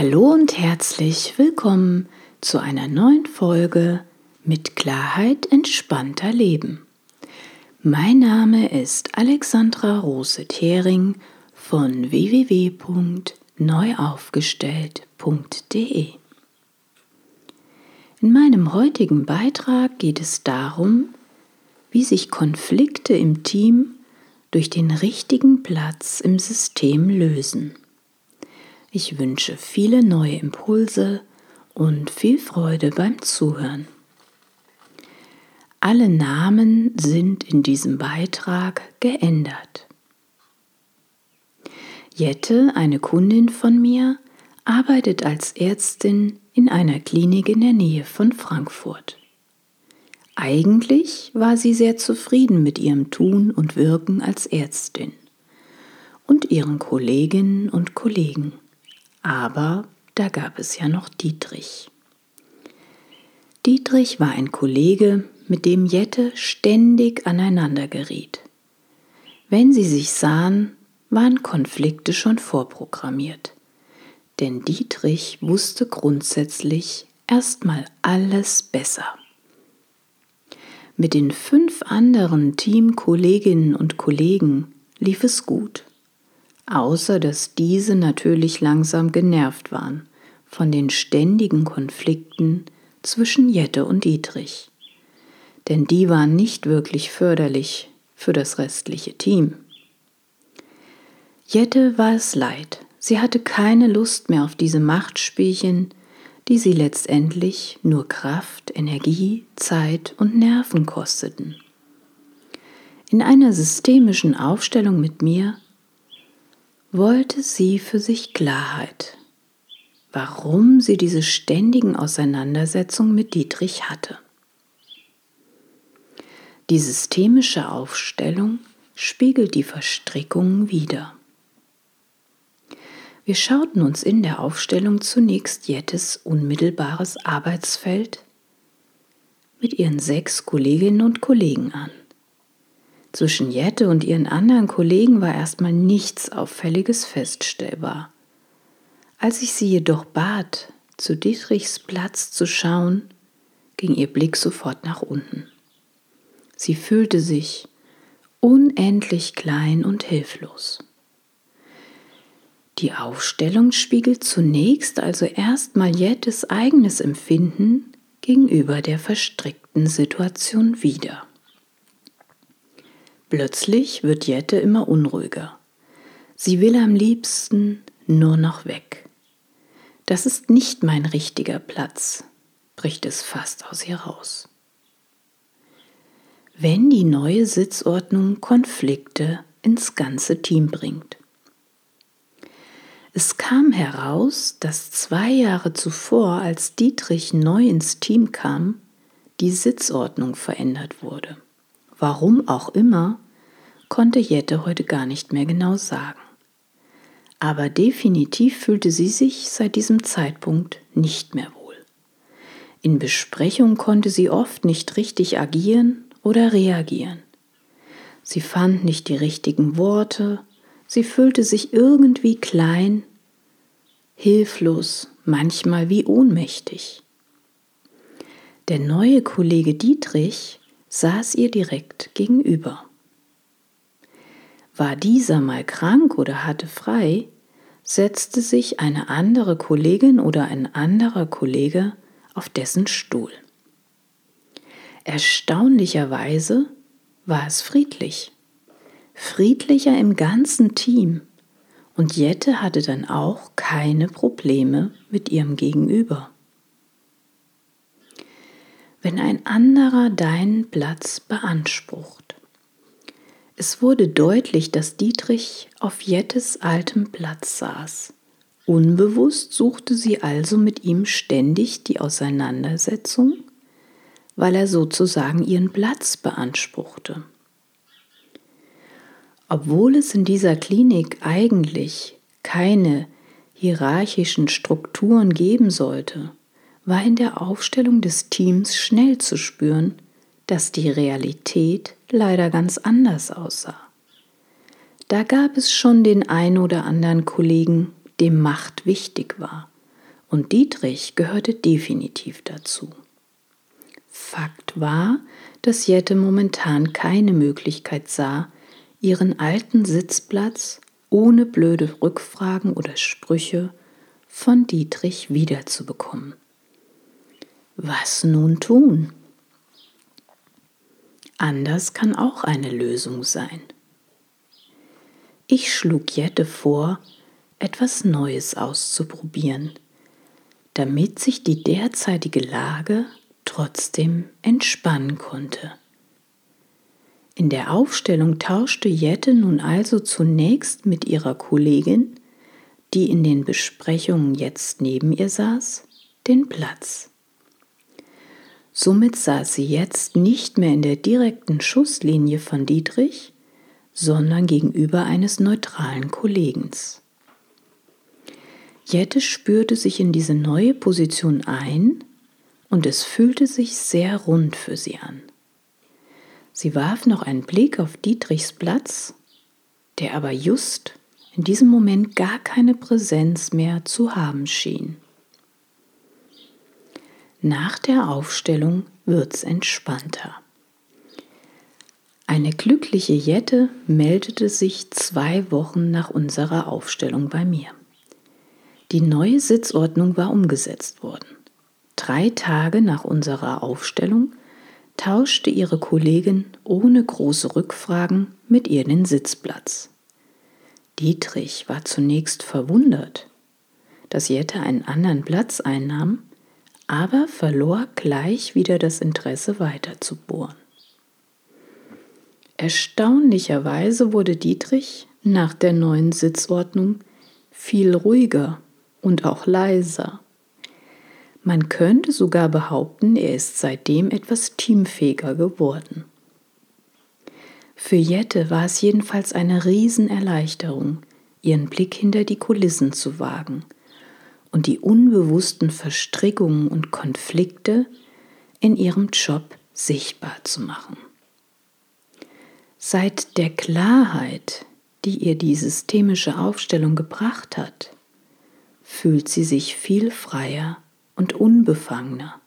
Hallo und herzlich willkommen zu einer neuen Folge mit Klarheit entspannter Leben. Mein Name ist Alexandra Rose-Thering von www.neuaufgestellt.de. In meinem heutigen Beitrag geht es darum, wie sich Konflikte im Team durch den richtigen Platz im System lösen. Ich wünsche viele neue Impulse und viel Freude beim Zuhören. Alle Namen sind in diesem Beitrag geändert. Jette, eine Kundin von mir, arbeitet als Ärztin in einer Klinik in der Nähe von Frankfurt. Eigentlich war sie sehr zufrieden mit ihrem Tun und Wirken als Ärztin und ihren Kolleginnen und Kollegen. Aber da gab es ja noch Dietrich. Dietrich war ein Kollege, mit dem Jette ständig aneinander geriet. Wenn sie sich sahen, waren Konflikte schon vorprogrammiert. Denn Dietrich wusste grundsätzlich erstmal alles besser. Mit den fünf anderen Teamkolleginnen und Kollegen lief es gut außer dass diese natürlich langsam genervt waren von den ständigen Konflikten zwischen Jette und Dietrich. Denn die waren nicht wirklich förderlich für das restliche Team. Jette war es leid. Sie hatte keine Lust mehr auf diese Machtspielchen, die sie letztendlich nur Kraft, Energie, Zeit und Nerven kosteten. In einer systemischen Aufstellung mit mir wollte sie für sich Klarheit, warum sie diese ständigen Auseinandersetzungen mit Dietrich hatte. Die systemische Aufstellung spiegelt die Verstrickungen wider. Wir schauten uns in der Aufstellung zunächst Jettes unmittelbares Arbeitsfeld mit ihren sechs Kolleginnen und Kollegen an. Zwischen Jette und ihren anderen Kollegen war erstmal nichts Auffälliges feststellbar. Als ich sie jedoch bat, zu Dietrichs Platz zu schauen, ging ihr Blick sofort nach unten. Sie fühlte sich unendlich klein und hilflos. Die Aufstellung spiegelt zunächst also erstmal Jettes eigenes Empfinden gegenüber der verstrickten Situation wider. Plötzlich wird Jette immer unruhiger. Sie will am liebsten nur noch weg. Das ist nicht mein richtiger Platz, bricht es fast aus ihr raus. Wenn die neue Sitzordnung Konflikte ins ganze Team bringt. Es kam heraus, dass zwei Jahre zuvor, als Dietrich neu ins Team kam, die Sitzordnung verändert wurde. Warum auch immer, konnte Jette heute gar nicht mehr genau sagen. Aber definitiv fühlte sie sich seit diesem Zeitpunkt nicht mehr wohl. In Besprechungen konnte sie oft nicht richtig agieren oder reagieren. Sie fand nicht die richtigen Worte, sie fühlte sich irgendwie klein, hilflos, manchmal wie ohnmächtig. Der neue Kollege Dietrich saß ihr direkt gegenüber. War dieser mal krank oder hatte frei, setzte sich eine andere Kollegin oder ein anderer Kollege auf dessen Stuhl. Erstaunlicherweise war es friedlich. Friedlicher im ganzen Team. Und Jette hatte dann auch keine Probleme mit ihrem Gegenüber. Wenn ein anderer deinen Platz beansprucht. Es wurde deutlich, dass Dietrich auf Jettes altem Platz saß. Unbewusst suchte sie also mit ihm ständig die Auseinandersetzung, weil er sozusagen ihren Platz beanspruchte. Obwohl es in dieser Klinik eigentlich keine hierarchischen Strukturen geben sollte, war in der Aufstellung des Teams schnell zu spüren, dass die Realität leider ganz anders aussah. Da gab es schon den ein oder anderen Kollegen, dem Macht wichtig war Und Dietrich gehörte definitiv dazu. Fakt war, dass Jette momentan keine Möglichkeit sah, ihren alten Sitzplatz ohne blöde Rückfragen oder Sprüche von Dietrich wiederzubekommen. Was nun tun? Anders kann auch eine Lösung sein. Ich schlug Jette vor, etwas Neues auszuprobieren, damit sich die derzeitige Lage trotzdem entspannen konnte. In der Aufstellung tauschte Jette nun also zunächst mit ihrer Kollegin, die in den Besprechungen jetzt neben ihr saß, den Platz. Somit saß sie jetzt nicht mehr in der direkten Schusslinie von Dietrich, sondern gegenüber eines neutralen Kollegens. Jette spürte sich in diese neue Position ein und es fühlte sich sehr rund für sie an. Sie warf noch einen Blick auf Dietrichs Platz, der aber just in diesem Moment gar keine Präsenz mehr zu haben schien. Nach der Aufstellung wird's entspannter. Eine glückliche Jette meldete sich zwei Wochen nach unserer Aufstellung bei mir. Die neue Sitzordnung war umgesetzt worden. Drei Tage nach unserer Aufstellung tauschte ihre Kollegin ohne große Rückfragen mit ihr den Sitzplatz. Dietrich war zunächst verwundert, dass Jette einen anderen Platz einnahm, aber verlor gleich wieder das Interesse weiter zu bohren. Erstaunlicherweise wurde Dietrich nach der neuen Sitzordnung viel ruhiger und auch leiser. Man könnte sogar behaupten, er ist seitdem etwas teamfähiger geworden. Für Jette war es jedenfalls eine Riesenerleichterung, ihren Blick hinter die Kulissen zu wagen und die unbewussten Verstrickungen und Konflikte in ihrem Job sichtbar zu machen. Seit der Klarheit, die ihr die systemische Aufstellung gebracht hat, fühlt sie sich viel freier und unbefangener.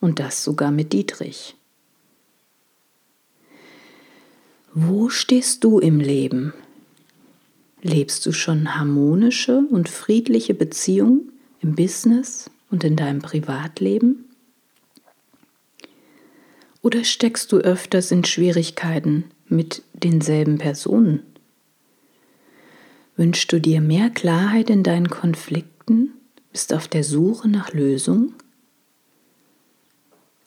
Und das sogar mit Dietrich. Wo stehst du im Leben? Lebst du schon harmonische und friedliche Beziehungen im Business und in deinem Privatleben? Oder steckst du öfters in Schwierigkeiten mit denselben Personen? Wünschst du dir mehr Klarheit in deinen Konflikten? Bist auf der Suche nach Lösung?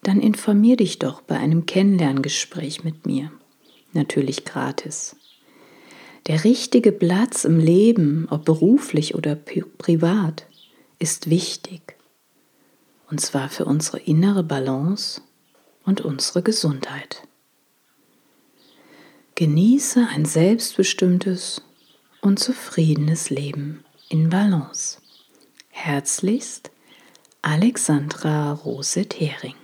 Dann informier dich doch bei einem Kennenlerngespräch mit mir. Natürlich gratis. Der richtige Platz im Leben, ob beruflich oder privat, ist wichtig. Und zwar für unsere innere Balance und unsere Gesundheit. Genieße ein selbstbestimmtes und zufriedenes Leben in Balance. Herzlichst, Alexandra Rose-Thering.